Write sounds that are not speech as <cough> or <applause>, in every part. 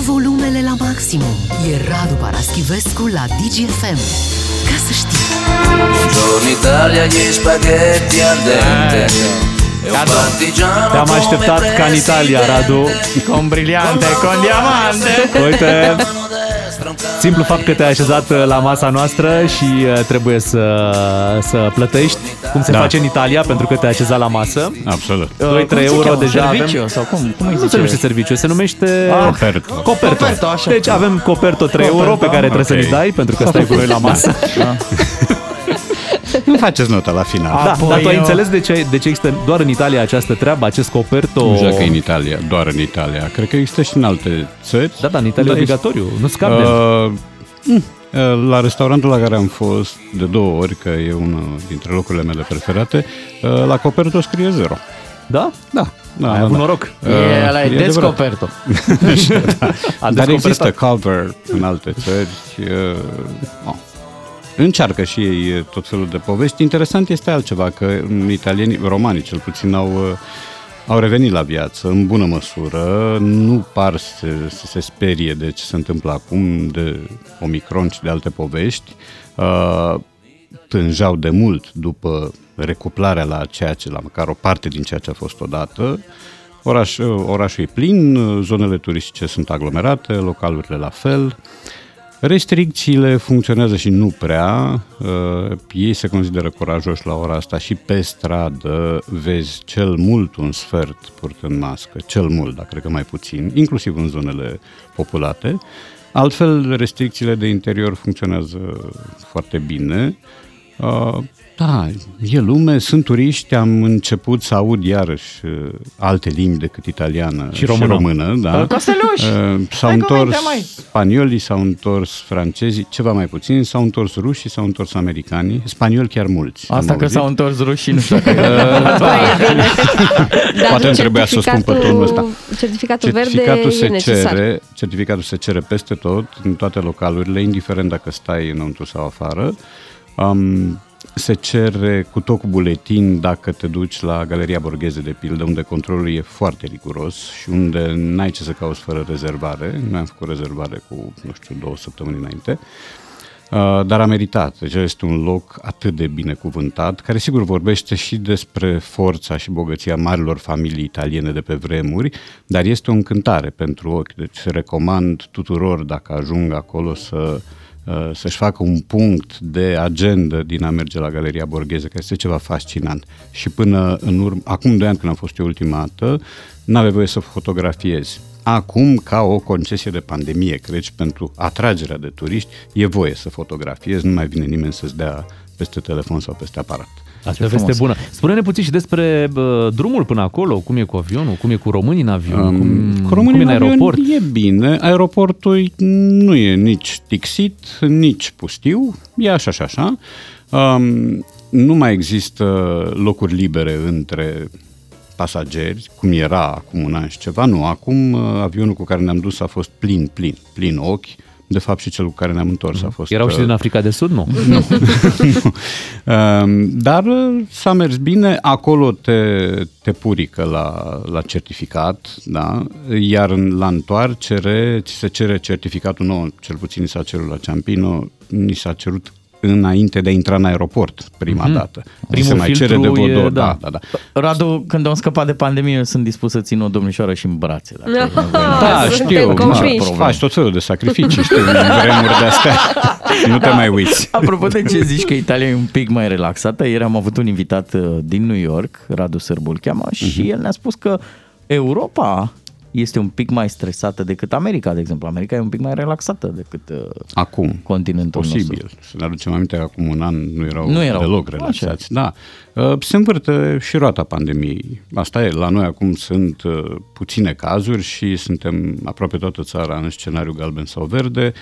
volumele la maximum. E Radu Paraschivescu la DGFM. Ca să știi. Buongiorno Italia, gli spaghetti al dente. E un Radu, partigiano Te-am come așteptat ca în Italia, Radu. Con brillante, con diamante. Uite, simplu fapt că te-ai așezat uh, la masa noastră și uh, trebuie să, să plătești cum se Da. face în Italia pentru că te-ai așezat la masă. Absolut. 2-3 Cum se euro cheamă? deja Serviciu avem. sau cum? Cum îi Nu se zice? numește serviciu, se numește Coperto. Coperto. Coperto, așa. Deci avem Coperto 3 euro Coperto, pe care trebuie să ok. ni dai pentru că stai cu noi la masă. <laughs> Nu faceți nota la final. Da, Apoi, dar tu ai uh, înțeles de ce, de ce există doar în Italia această treabă, acest Coperto? Nu știu dacă e în Italia, doar în Italia. Cred că există și în alte țări. Da, da, în Italia e Da, obligatoriu, nu scapi de Uh, mm, uh, la restaurantul la care am fost de două ori, că e unul dintre locurile mele preferate, uh, la Coperto scrie zero. Da? Da. da Ai da, avut da. noroc. E, ăla e e adevărat. descoperto. <laughs> A Dar descoperit. există cover în alte țări. Uh, oh. Încearcă și ei tot felul de povești. Interesant este altceva, că italienii, romanii cel puțin, au, uh, au revenit la viață în bună măsură. Nu par să, să se sperie de ce se întâmplă acum, de Omicron și de alte povești. Uh, tânjau de mult după recuplarea la ceea ce, la măcar o parte din ceea ce a fost odată. Oraș, orașul e plin, zonele turistice sunt aglomerate, localurile la fel. Restricțiile funcționează și nu prea. Uh, ei se consideră curajoși la ora asta și pe stradă vezi cel mult un sfert purtând mască, cel mult, dar cred că mai puțin, inclusiv în zonele populate. Altfel, restricțiile de interior funcționează foarte bine. Uh, da, e lume, sunt turiști, am început să aud iarăși uh, alte limbi decât italiană Și română. și română da. Costeluș! Uh, s-au Hai că întors mergem, mai. spaniolii, s-au întors francezii, ceva mai puțin, s-au întors rușii, s-au întors americanii, spanioli chiar mulți. Asta am că auzit. s-au întors rușii, nu știu dacă <laughs> Dar <laughs> Poate îmi trebuia să o spun pe tonul ăsta. Certificatul verde Certificatul e se necesar. cere, certificatul se cere peste tot, în toate localurile, indiferent dacă stai înăuntru sau afară. Um, se cere cu tot cu buletin dacă te duci la Galeria Borgheze, de pildă, unde controlul e foarte riguros și unde n-ai ce să cauți fără rezervare. Noi am făcut rezervare cu, nu știu, două săptămâni înainte. Uh, dar a meritat. Deci este un loc atât de binecuvântat, care sigur vorbește și despre forța și bogăția marilor familii italiene de pe vremuri, dar este o încântare pentru ochi. Deci recomand tuturor, dacă ajung acolo, să uh, să-și facă un punct de agenda din a merge la Galeria Borgheze, care este ceva fascinant. Și până în urmă, acum doi ani când am fost eu ultima dată, n-aveai voie să fotografiezi. Acum, ca o concesie de pandemie, crezi, pentru atragerea de turiști, e voie să fotografiezi, nu mai vine nimeni să-ți dea peste telefon sau peste aparat. Asta e o veste bună. Spune-ne puțin și despre bă, drumul până acolo, cum e cu avionul, cum e cu românii în avion, cum, Um, cu cum românii e în în avion aeroport. E bine, aeroportul nu e nici tixit, nici pustiu, e așa și așa. Um, nu mai există locuri libere între pasageri, cum era acum un an și ceva, nu. Acum uh, avionul cu care ne-am dus a fost plin, plin, plin ochi. De fapt și cel cu care ne-am întors a fost... Erau și uh, din Africa de Sud, nu? <laughs> <laughs> Um, Dar uh, s-a mers bine, acolo te, te purică la, la certificat, da? iar în, la întoarcere ți se cere certificatul nou, cel puțin ni s-a cerut la Ciampino, ni s-a cerut înainte de a intra în aeroport prima mm-hmm. dată. Ți Primul se mai cere de filtru vreo e- două, da. da, da, da. Radu, când am scăpat de pandemie, eu sunt dispus să țin o domnișoară și în brațe. Dacă e nevoie. <laughs> Da, Suntem știu, convinși. mă, faci tot felul de sacrificii, știu, în <laughs> vremuri de astea. Nu te mai uiți. Apropo de ce zici că Italia e un pic mai relaxată, ieri am avut un invitat uh, din New York, Radu Sârbul cheamă, și el ne-a spus că Europa este un pic mai stresată decât America, de exemplu. America e un pic mai relaxată decât uh, Acum, continentul Posibil. nostru. Să ne aducem aminte că acum un an nu erau, Nu erau. deloc Așa. relaxați. Da. Uh, Se învârte și roata pandemiei. Asta e. La noi acum sunt uh, puține cazuri și suntem aproape toată țara în scenariu galben sau verde.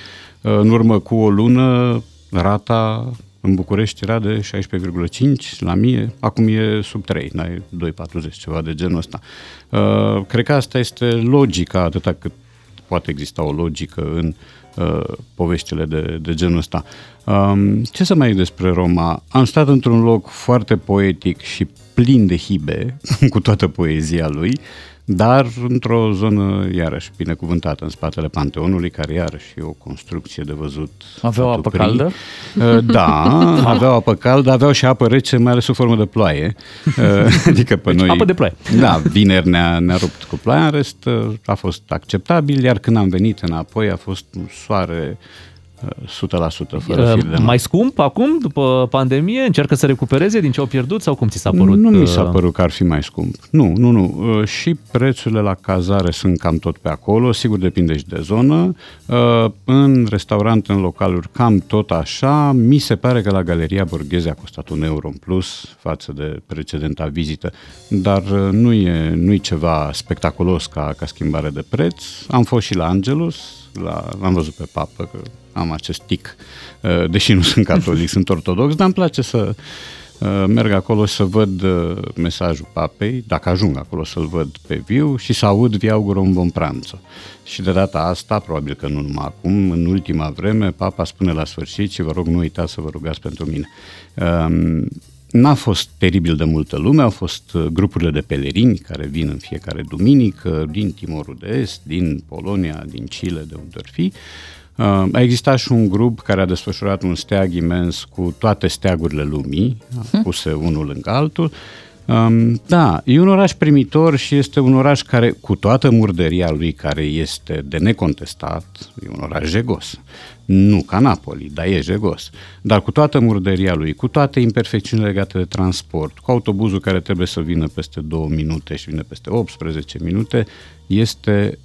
Uh, În urmă cu o lună, rata în București era de 16,5 la mie, acum e sub 3, n-ai 2,40, ceva de genul ăsta. Uh, Cred că asta este logica, atâta cât poate exista o logică în uh, poveștile de, de genul ăsta. Um, ce să mai zic despre Roma? Am stat într-un loc foarte poetic și plin de hibe, <laughs> cu toată poezia lui, dar într-o zonă, iarăși, binecuvântată în spatele Panteonului, care iarăși e o construcție de văzut. Aveau apă prin. caldă? Uh, Da, <laughs> aveau apă caldă, aveau și apă rece, mai ales sub formă de ploaie. Uh, <laughs> Adică pe Deci noi... apă de ploaie. Da, vineri ne-a, ne-a rupt cu ploaia, în rest uh, a fost acceptabil, iar când am venit înapoi a fost un soare uh, 100% fără Uh, fir de mai scump acum, după pandemie? Încearcă să recupereze din ce au pierdut sau cum ți s-a părut? Nu mi s-a uh, părut că ar fi mai scump. Nu, nu, nu. Uh, Și prețurile la cazare sunt cam tot pe acolo, sigur depinde și de zonă. Uh, În restaurant, în localuri, cam tot așa. Mi se pare că la Galeria Borgheze a costat un euro în plus față de precedenta vizită, dar uh, nu e, nu e ceva spectaculos ca, ca schimbare de preț. Am fost și la Angelus, la, l-am văzut pe papă, că am acest tic, uh, deși nu <laughs> sunt catolic, sunt ortodox, dar îmi place să uh, merg acolo să văd uh, mesajul papei, dacă ajung acolo să-l văd pe viu și să aud viaugură un bon pranzo. Și de data asta, probabil că nu numai acum, în ultima vreme, papa spune la sfârșit și vă rog nu uitați să vă rugați pentru mine. Um, N-a fost teribil de multă lume, au fost uh, grupurile de pelerini care vin în fiecare duminică din Timorul de Est, din Polonia, din Chile, de unde ar fi. Uh, A existat și un grup care a desfășurat un steag imens cu toate steagurile lumii, puse unul lângă altul. Um, Da, e un oraș primitor și este un oraș care, cu toată murderia lui, care este de necontestat, e un oraș jegos. Nu ca Napoli, dar e jegos. Dar cu toată murderia lui, cu toate imperfecțiunile legate de transport, cu autobuzul care trebuie să vină peste 2 minute și vine peste 18 minute, este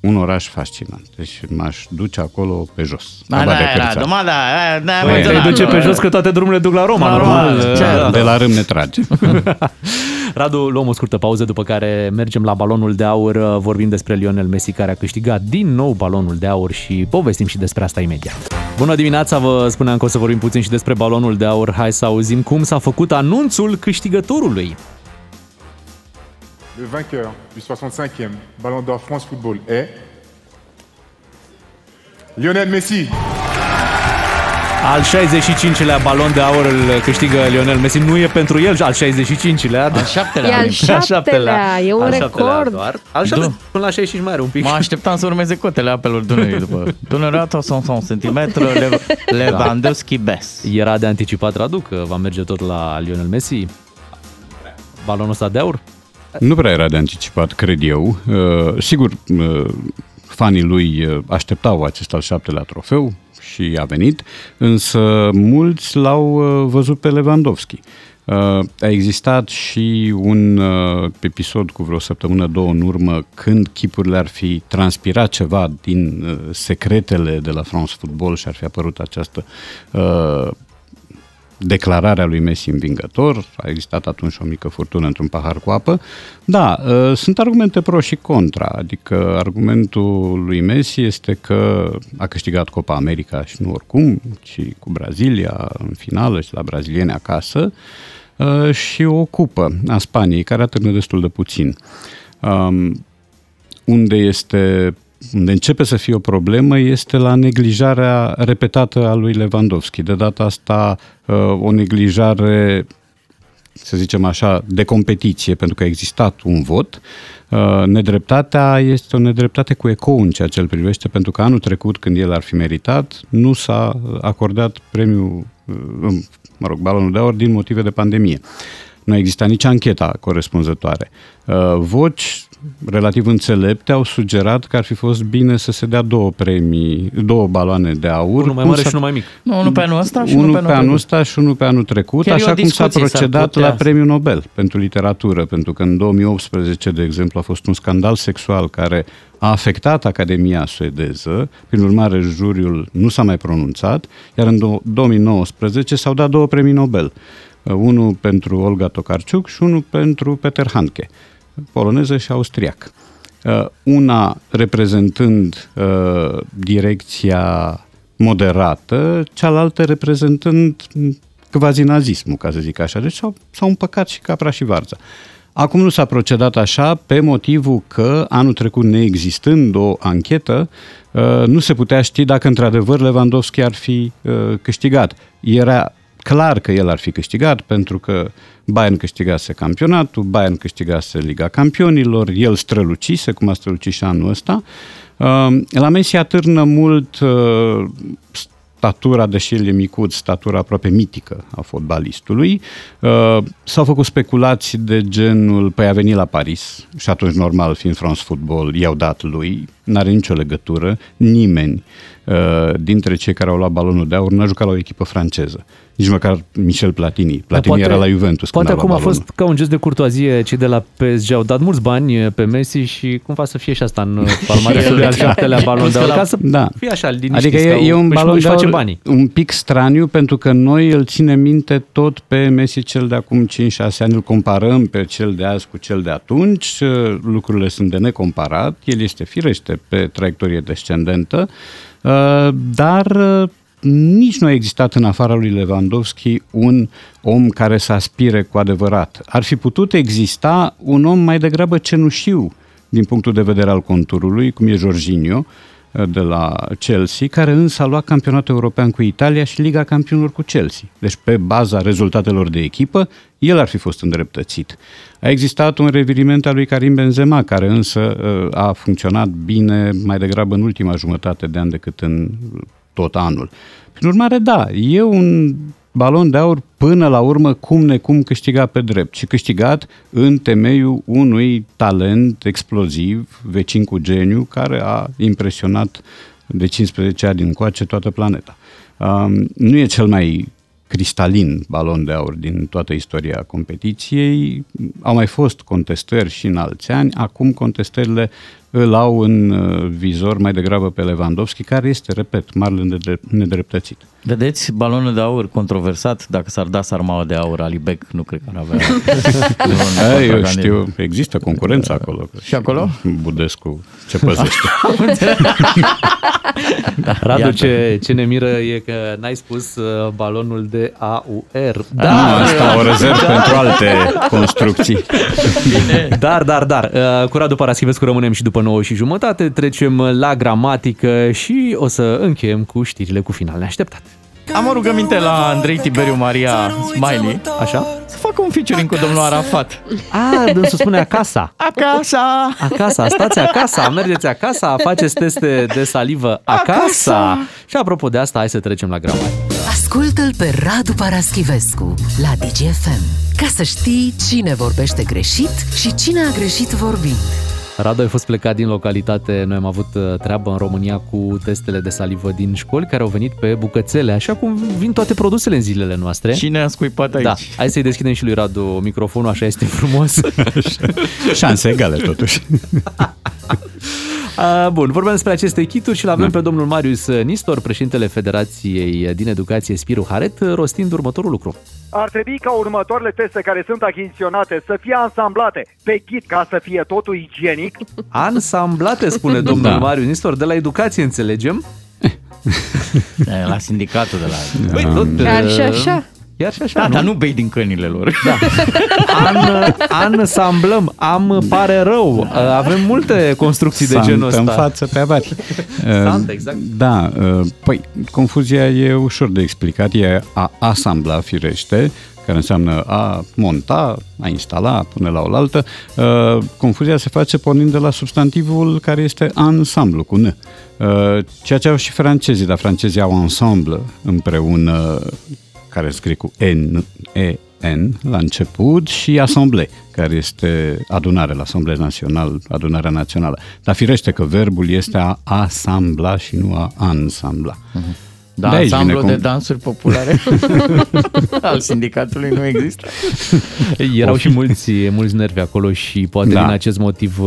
un oraș fascinant. Deci m-aș duce acolo pe jos. Da, la da, Badea da, Cârța. da, da, da, Păi, mai Te înțeles. duce pe jos că toate drumurile duc la Roma, Normal, normal. ce? Da. De la râm ne trage. <laughs> Radu, luăm o scurtă pauză, după care mergem la balonul de aur, vorbim despre Lionel Messi, care a câștigat din nou balonul de aur și povestim și despre asta imediat. Bună dimineața, vă spuneam că o să vorbim puțin și despre balonul de aur. Hai să auzim cum s-a făcut anunțul câștigătorului. Le vainqueur du 65e Ballon d'Or France Football est Lionel Messi. Al 65-lea balon de aur îl câștigă Lionel Messi. Nu e pentru el al 65-lea, dar Al șaptelea. E al Olimpic. șaptelea, e un Al șaptelea record. doar. Al șaptelea, Da. până la 65 mai are un pic. Mă așteptam să urmeze cotele apelor Dunării după. Dunărea 100 cm, Lewandowski best. Era de anticipat, Radu, că va merge tot la Lionel Messi. Balonul ăsta de aur? Nu prea era de anticipat, cred eu. Uh, sigur, uh, fanii lui uh, așteptau acest al șaptelea trofeu și a venit, însă mulți l-au uh, văzut pe Lewandowski. Uh, a existat și un uh, episod cu vreo săptămână, două în urmă, când chipurile ar fi transpirat ceva din uh, secretele de la France Football și ar fi apărut această uh, declararea lui Messi învingător, a existat atunci o mică furtună într-un pahar cu apă. Da, uh, sunt argumente pro și contra, adică argumentul lui Messi este că a câștigat Copa America și nu oricum, ci cu Brazilia în finală și la brazilieni acasă uh, și o cupă a Spaniei, care atârnă destul de puțin. Um, unde este unde începe să fie o problemă este la neglijarea repetată a lui Lewandowski. De data asta uh, o neglijare să zicem așa, de competiție, pentru că a existat un vot. Uh, Nedreptatea este o nedreptate cu ecou în ceea ce îl privește, pentru că anul trecut, când el ar fi meritat, nu s-a acordat premiul, uh, mă rog, balonul de aur din motive de pandemie. Nu a existat nici ancheta corespunzătoare. Uh, Voci relativ înțelepte au sugerat că ar fi fost bine să se dea două premii, două baloane de aur. Unul mai cum mare s-a- și unul mai mic. Nu, unul pe anul ăsta și unul unul pe pe anul anul trecut. ăsta și unul pe anul trecut, Chiar e o așa cum s-a discuție, s-ar procedat putea la să- premiul Nobel pentru literatură, pentru că în 2018, de exemplu, a fost un scandal sexual care a afectat Academia suedeză, prin urmare juriul nu s-a mai pronunțat, iar în do- 2019 s-au dat două premii Nobel, Uh, unul pentru Olga Tokarczuk și unul pentru Peter Handke, poloneză și austriac. Uh, Una reprezentând uh, direcția moderată, cealaltă reprezentând quasi-nazismul, ca să zic așa. Deci s-au, s-au împăcat și capra și varza. Acum nu s-a procedat așa pe motivul că anul trecut neexistând o anchetă, uh, nu se putea ști dacă într-adevăr Lewandowski ar fi uh, câștigat. Era clar că el ar fi câștigat pentru că Bayern câștigase campionatul, Bayern câștigase Liga Campionilor, el strălucise, cum a strălucit și anul ăsta. Uh, la Messi atârnă mult uh, statura, deși el e micuț, statura aproape mitică a fotbalistului. Uh, s-au făcut speculații de genul, păi a venit la Paris și atunci normal, fiind France Football, i-au dat lui, n-are nicio legătură, nimeni uh, dintre cei care au luat balonul de aur n-a jucat la o echipă franceză. Nici măcar Michel Platini. Platini poate, era la Juventus Poate când a acum luat a fost balonul. ca un gest de curtoazie, cei de la PSG au dat mulți bani pe Messi și cumva să fie și asta în palmaresul lui al șaptelea balon de aur, ca să Da. fie așa liniștit. Adică e, e un balon își de face aur banii. un pic straniu pentru că noi îl ținem minte tot pe Messi cel de acum 5-6 ani, îl comparăm pe cel de azi cu cel de atunci, lucrurile sunt de necomparat, el este firește pe traiectorie descendentă, uh, dar uh, nici nu a existat în afara lui Lewandowski un om care să aspire cu adevărat. Ar fi putut exista un om mai degrabă cenușiu din punctul de vedere al conturului, cum e Jorginho, de la Chelsea, care însă a luat campionatul european cu Italia și Liga Campionilor cu Chelsea. Deci pe baza rezultatelor de echipă, el ar fi fost îndreptățit. A existat un reviriment al lui Karim Benzema, care însă a funcționat bine mai degrabă în ultima jumătate de an decât în tot anul. Prin urmare, da, e un balon de aur până la urmă cum necum câștiga pe drept și câștigat în temeiul unui talent exploziv, vecin cu geniu, care a impresionat de 15 ani încoace toată planeta. Um, nu e cel mai cristalin balon de aur din toată istoria competiției. Au mai fost contestări și în alți ani, acum contestările îl au în vizor mai degrabă pe Lewandowski, care este, repet, marele nedreptățit. Vedeți, balonul de aur controversat, dacă s-ar da sarmaua de aur, Ali Beck nu cred că ar avea. <laughs> A, eu știu, există concurență acolo. Și acolo? Budescu ce păzește. <laughs> da, Radu, ce, ce ne miră e că n-ai spus uh, balonul de AUR. Da, ah, asta o rezerv pentru alte construcții. Bine. Dar, dar, dar, uh, cu Radu Paraschivescu rămânem și după 9 și jumătate, trecem la gramatică și o să încheiem cu știrile cu final neașteptat. Am o rugăminte la Andrei Tiberiu Maria Smiley. Așa? Să facă un featuring cu domnul Arafat. A, dânsul spune acasă. Acasă! Acasă, stați acasă, mergeți acasă, faceți teste de salivă acasă. acasă. Și apropo de asta, hai să trecem la gramatică. Ascultă-l pe Radu Paraschivescu la DGFM ca să știi cine vorbește greșit și cine a greșit vorbind. Radu, ai fost plecat din localitate. Noi am avut treabă în România cu testele de salivă din școli care au venit pe bucățele, așa cum vin toate produsele în zilele noastre. Cine a scuipat aici? Da, hai să-i deschidem și lui Radu microfonul, așa este frumos. <laughs> Șanse egale, totuși. <laughs> Bun, vorbim despre aceste kituri și l-avem da. pe domnul Marius Nistor, președintele Federației din Educație Spiru Haret, rostind următorul lucru. Ar trebui ca următoarele teste care sunt achiziționate să fie ansamblate pe kit ca să fie totul igienic. <laughs> Ansamblate, spune <laughs> domnul da. Marius Nistor, de la educație înțelegem. <laughs> La sindicatul de la... Păi, tot, Chiar și așa. Chiar și așa, da, nu? dar nu bei din cănile lor. Da. An, ansamblăm, am pare rău. Avem multe construcții de genul ăsta. în față pe avari. Sant, <laughs> exact. Da, păi confuzia e ușor de explicat, e a asambla firește, care înseamnă a monta, a instala, pune la oaltă. Confuzia se face pornind de la substantivul care este ansamblu, cu N. Ceea ce au și francezii, dar francezii au ensemble împreună care scrie cu N, E, N la început și asamble, care este adunare la Asamblea Națională, adunarea națională. Dar firește că verbul este a asambla și nu a ansambla. Uh-huh. Da, ansamblu de dansuri populare <laughs> al sindicatului nu există. Erau și mulți, mulți nervi acolo și poate da. din acest motiv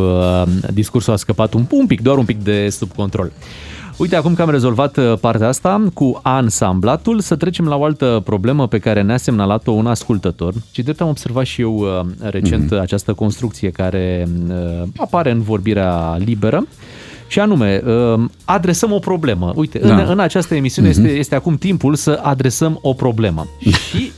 discursul a scăpat un, un pic, doar un pic de sub control. Uite, acum că am rezolvat partea asta cu ansamblatul, să trecem la o altă problemă pe care ne-a semnalat-o un ascultător. Și drept am observat și eu recent mm-hmm. această construcție care apare în vorbirea liberă. Și anume, adresăm o problemă. Uite, da. în, în această emisiune mm-hmm. este, este acum timpul să adresăm o problemă. <laughs> Și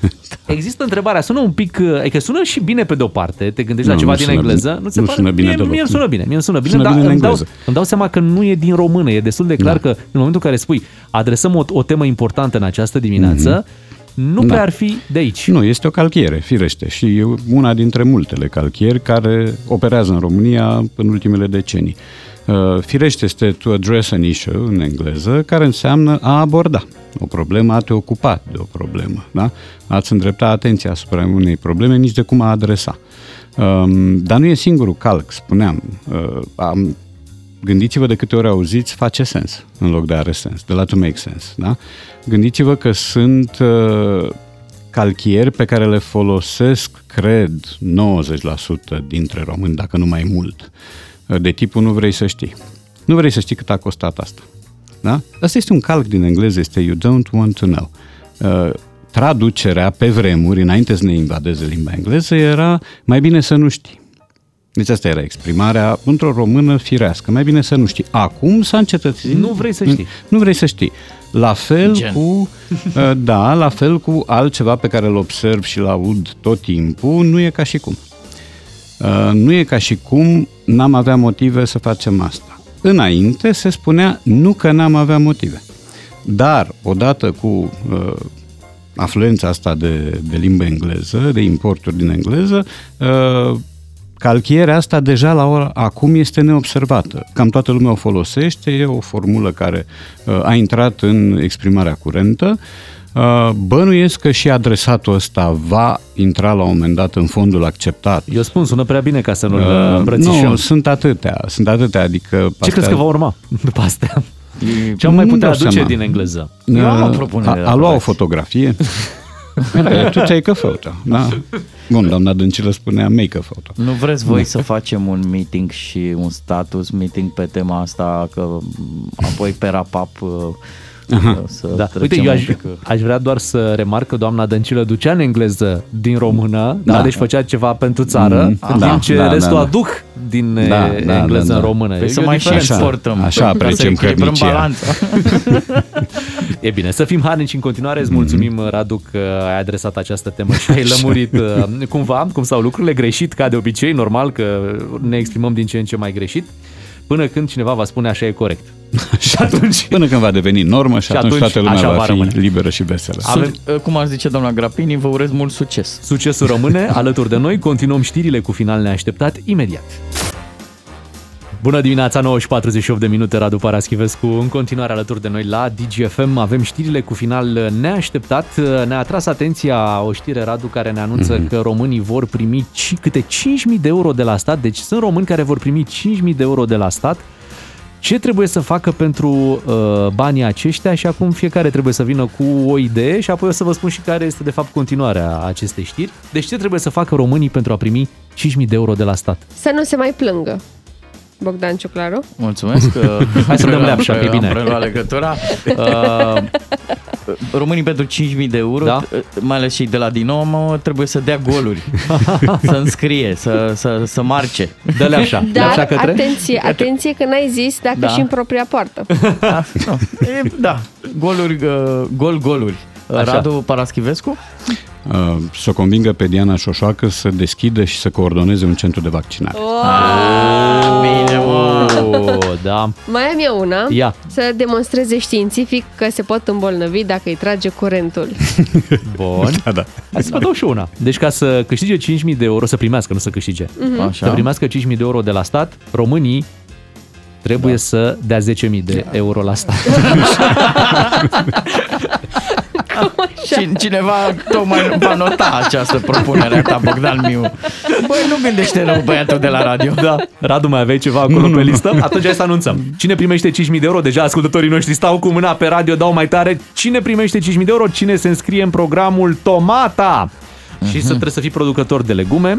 există întrebarea, sună un pic, adică sună și bine pe de-o parte, te gândești nu, la ceva nu din sună engleză, bine. nu ți nu pare? sună bine mie, deloc. mie îmi sună bine, mie îmi sună bine, sună dar bine îmi, dau, engleză. îmi dau seama că nu e din română, e destul de clar da. că în momentul în care spui adresăm o, o temă importantă în această dimineață, mm-hmm nu Da. prea ar fi de aici. Nu, este o calchiere, firește, și e una dintre multele calchieri care operează în România în ultimele decenii. Uh, Firește este to address an issue în engleză, care înseamnă a aborda o problemă, a te ocupa de o problemă, da? Ați îndrepta atenția asupra unei probleme, nici de cum a adresa. Um, dar nu e singurul calc, spuneam. Uh, am, gândiți-vă de câte ori auziți face sens în loc de are sens, de la to make sense. Da? Gândiți-vă că sunt uh, calchieri pe care le folosesc, cred, 90% dintre români, dacă nu mai mult. Uh, De tipul nu vrei să știi. Nu vrei să știi cât a costat asta. Da? Asta este un calc din engleză, este you don't want to know. Uh, traducerea pe vremuri, înainte să ne invadeze limba engleză, era mai bine să nu știi. Deci asta era exprimarea într-o română firească. Mai bine să nu știi. Acum s-a încetățit. Nu vrei să știi. Nu vrei să știi. La fel Gen. cu, uh, da, la fel cu altceva pe care îl observ și îl aud tot timpul, nu e ca și cum. Uh, Nu e ca și cum n-am avea motive să facem asta. Înainte se spunea nu că n-am avea motive. Dar, odată cu uh, afluența asta de, de limbă engleză, de importuri din engleză, uh, calchierea asta deja la ora acum este neobservată. Cam toată lumea o folosește, e o formulă care uh, a intrat în exprimarea curentă. Uh, bănuiesc că și adresatul ăsta va intra la un moment dat în fondul acceptat. Eu spun, sună prea bine ca să nu-l Uh, îmbrățișăm. nu, sunt atâtea, sunt atâtea, adică... Ce crezi că va urma după astea? Ce am mai Nu putea dau aduce seama. din engleză? Eu am o Uh, propunere, A, a dacă lua o vreți. fotografie. <laughs> Eh, tu take a photo, da? Bun, doamna Dăncilă spunea make a photo. Nu vreți voi să facem un meeting și un status meeting pe tema asta, că m, apoi pe rapap să Da. trecem Uite, eu un aș, pic, uh, aș vrea doar să remarc că doamna Dăncilă ducea în engleză din română, da. Da. deci făcea ceva pentru țară, Mm, în da, timp ce da, da, restul da. aduc din Da, e, da, engleză da, în da. română. Păi E să o mai și diferență. exportăm. Așa ca apreciem să echilibrăm hărnicia. balanța. <laughs> E bine, să fim harnici în continuare. Îți mulțumim, Radu, că ai adresat această temă și ai lămurit uh, cumva cum stau lucrurile. Greșit, ca de obicei, normal că ne exprimăm din ce în ce mai greșit, până când cineva va spune așa e corect. <laughs> și atunci... Până când va deveni normă și, Și atunci, atunci toată lumea așa va, va fi rămâne. liberă și veselă. Avem- Sunt, cum ar zice doamna Grapini, vă urez mult succes. Succesul rămâne alături de noi. Continuăm știrile cu final neașteptat imediat. Bună dimineața, 9 și 48 de minute, Radu Paraschivescu. În continuare alături de noi la DGFM avem știrile cu final neașteptat. Ne-a atras atenția o știre, Radu, care ne anunță mm-hmm. că românii vor primi ci- câte 5.000 de euro de la stat. Deci sunt români care vor primi 5.000 de euro de la stat. Ce trebuie să facă pentru uh, banii aceștia și acum fiecare trebuie să vină cu o idee și apoi o să vă spun și care este de fapt continuarea acestei știri. Deci ce trebuie să facă românii pentru a primi 5.000 de euro de la stat? Să nu se mai plângă. Bogdan Ciuclaru. Mulțumesc <laughs> că Hai să dăm am leapșa, că e am bine. preluat legătura. Uh, românii pentru 5.000 de euro, Da. da? mai ales și de la Dinamo, trebuie să dea goluri, <laughs> să înscrie, să, să, să marce. Dă-le așa, Dar așa către? atenție, atenție că n-ai zis dacă Da. și în propria poartă. Da, nu. E, da. goluri, uh, gol, goluri. Așa. Radu Paraschivescu? Uh, să o convingă pe Diana Șoșoacă să deschidă și să coordoneze un centru de vaccinare. Bine, mă. Oh, da. Mai am eu una. Ia. Să demonstreze științific că se pot îmbolnăvi dacă îi trage curentul. <laughs> Bun. Da, da. Hai să vă dau și una. Deci ca să câștige 5.000 de euro, să primească, nu să câștige. Mhm. Să Așa. primească 5.000 de euro de la stat, românii trebuie da. să dea 10.000 de euro la stat. <laughs> Și cineva tocmai va nota această propunere a ta, Bogdan Miu. Băi, nu gândește rău băiatul de la radio. Da. Radu, mai aveai ceva acolo pe listă? Atunci hai să anunțăm. Cine primește 5.000 de euro? Deja ascultătorii noștri stau cu mâna pe radio, dau mai tare. Cine primește 5.000 de euro? Cine se înscrie în programul Tomata? Și să trebuie să fii producător de legume.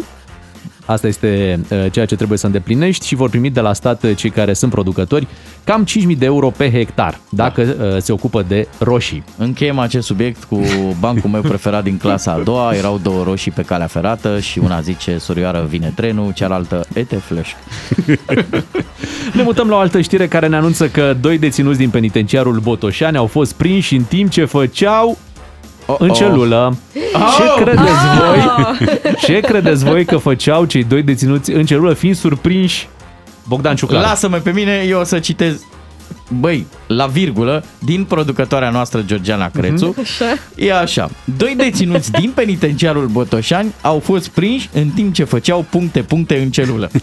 Asta este uh, ceea ce trebuie să îndeplinești și vor primi de la stat uh, cei care sunt producători cam 5.000 de euro pe hectar dacă uh, se ocupă de roșii. Încheiem acest subiect cu bancul meu preferat din clasa a doua. Erau două roșii pe calea ferată și una zice Sorioară vine trenul, cealaltă ete flash. <laughs> Ne mutăm la o altă știre care ne anunță că doi deținuți din penitenciarul Botoșani au fost prinși în timp ce făceau în celulă. Ce credeți voi? Ce credeți voi că făceau cei doi deținuți în celulă fiind surprinși Bogdan Ciuclaru? Lasă-mă pe mine, eu o să citez băi, la virgulă, din producătoarea noastră Georgiana Crețu, Așa. e așa. Doi deținuți din penitenciarul Botoșani au fost prinși în timp ce făceau puncte-puncte în celulă. <laughs>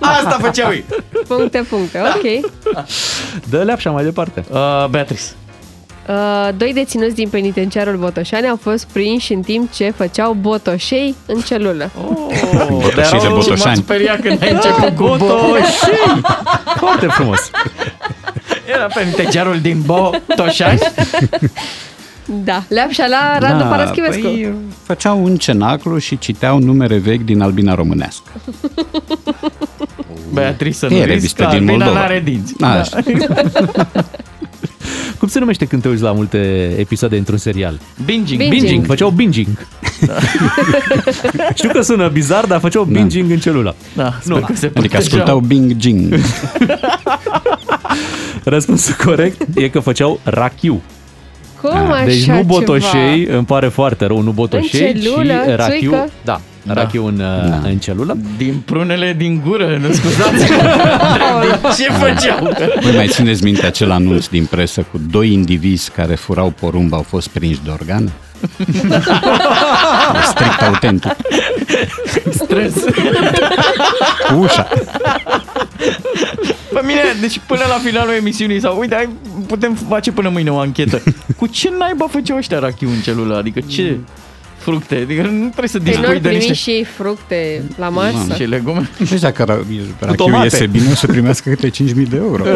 Asta făceau ei. Puncte, puncte. Ok. Dă leapșa mai departe. Uh, Beatrice. Uh, doi deținuți din penitenciarul Botoșani au fost prinși în timp ce făceau botoșei în celulă. Oh, Botoșei de m-a Botoșani. speriat când ai început <laughs> cu Botoș. Botoșei! Foarte frumos. Era penitenciarul din Botoșani. Da, leapșa la Radu Paraschivescu. Păi, făceau un cenaclu și citeau numere vechi din Albina Românească. Beatrice să E nu risc, revistă că din Albina Moldova. n-are dinți. Da, așa. <laughs> Cum se numește când te uiți la multe episoade într-un serial? Binging. Binging. Binging, făceau binging. <laughs> Știu că sună bizar, dar făceau binging în celula. Da, sper Nu. că se Adică ascultau Bing Jing. <laughs> Răspunsul corect e că făceau rachiu. Cum așa Deci nu botoșei, ceva? îmi pare foarte rău, nu botoșei, În celulă, ci rachiu. țuică? Da, rachiu în, da. în celulă. Din prunele din gură, nu scuzați. <laughs> Ce făceau? Voi mai țineți minte acel anunț din presă cu doi indivizi care furau porumb au fost prinși de organe? E <laughs> strict autentic. Stres. Cu ușa. Pe mine, deci până la finalul emisiunii sau uite, hai, putem face până mâine o anchetă. <laughs> Cu ce naiba făceau ăștia rachiu în celulă? Adică ce fructe? Adică nu trebuie să Păi nu dispui ar de primi niște și fructe la masă? și legume. Deci dacă ra- rachiul tomate. iese bine, o să primească câte 5.000 de euro. <laughs>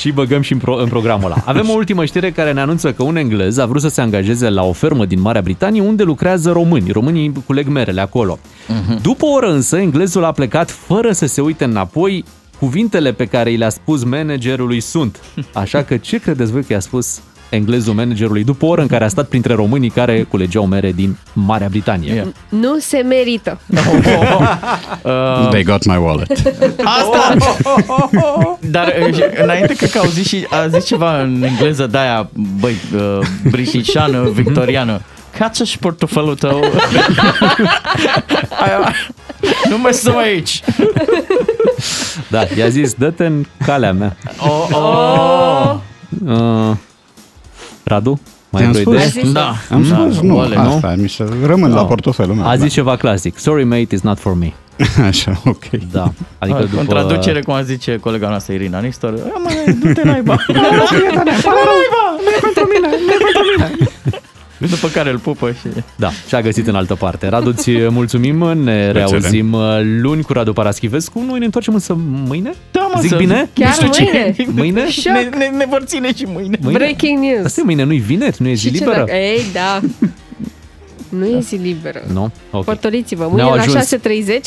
și băgăm și în, pro- în programul ăla. Avem o ultimă știre care ne anunță că un englez a vrut să se angajeze la o fermă din Marea Britanie unde lucrează români. Românii culeg merele acolo. Uh-huh. După o oră însă, englezul a plecat fără să se uite înapoi. Cuvintele pe care i le-a spus managerului sunt. Așa că ce credeți voi că i-a spus englezul managerului după o oră în care a stat printre românii care culegeau mere din Marea Britanie? Ia. Nu se merită. <laughs> They got my wallet. Asta! Dar uh, și înainte cred că au zis și a zis ceva în engleză de aia, băi, uh, britișană, victoriană. Cață-și portofelul tău. Aia, <laughs> nu mai stăm aici. Da, i-a zis, dă-te în calea mea. Oh, oh. Uh, Radu? Mai Ți-am ai vreo spus? idee? zis? Da. Am da, spus, nu, oale, nu? asta, mi se rămân la portofelul meu. A zis ceva clasic. Sorry mate, it's not for me. da. <laughs> Așa, ok. Da. Adică Adică după... În traducere, cum a zice colega noastră Irina Nistor, "A, mă, du-te naiba. <laughs> Du-te naiba, nu e pentru mine, nu e pentru mine. După care îl pupă și... Da, și-a găsit în altă parte. Radu, ți mulțumim, ne reauzim uh, luni cu Radu Paraschivescu. Noi ne întoarcem însă mâine? Da, mă, Zic să- bine? Chiar Nu știu ce- mâine? Mâine? Șoc. Ne, ne, ne vor ține și mâine. Mâine? Breaking news. Asta e mâine, nu-i vineri, nu e zi Și ce liberă? dacă- Ei, da. <laughs> Nu e zi liberă. Nu? Ok. Portoliți-vă. Mâine Ne-au la ajuns. 6.30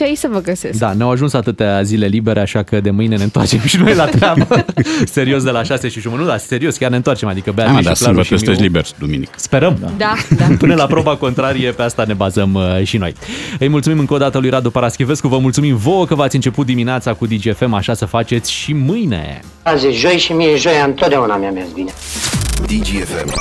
aici să vă găsesc. Da, ne-au ajuns atâtea zile libere, așa că de mâine ne întoarcem și noi la treabă. <laughs> serios, de la 6 și jumătate. Nu, da, serios, chiar ne întoarcem. Adică Da, Beatrice mă, și dar Claru sâmbătă și Miu- sunteți liberi duminică. Sperăm. Da, da. <laughs> Până la proba contrarie, pe asta ne bazăm uh, și noi. Îi mulțumim încă o dată lui Radu Paraschivescu, vă mulțumim vouă că v-ați început dimineața cu DGFM, așa să faceți și mâine. Azi e joi și mie joia întotdeauna mi-a mers bine. DGFM.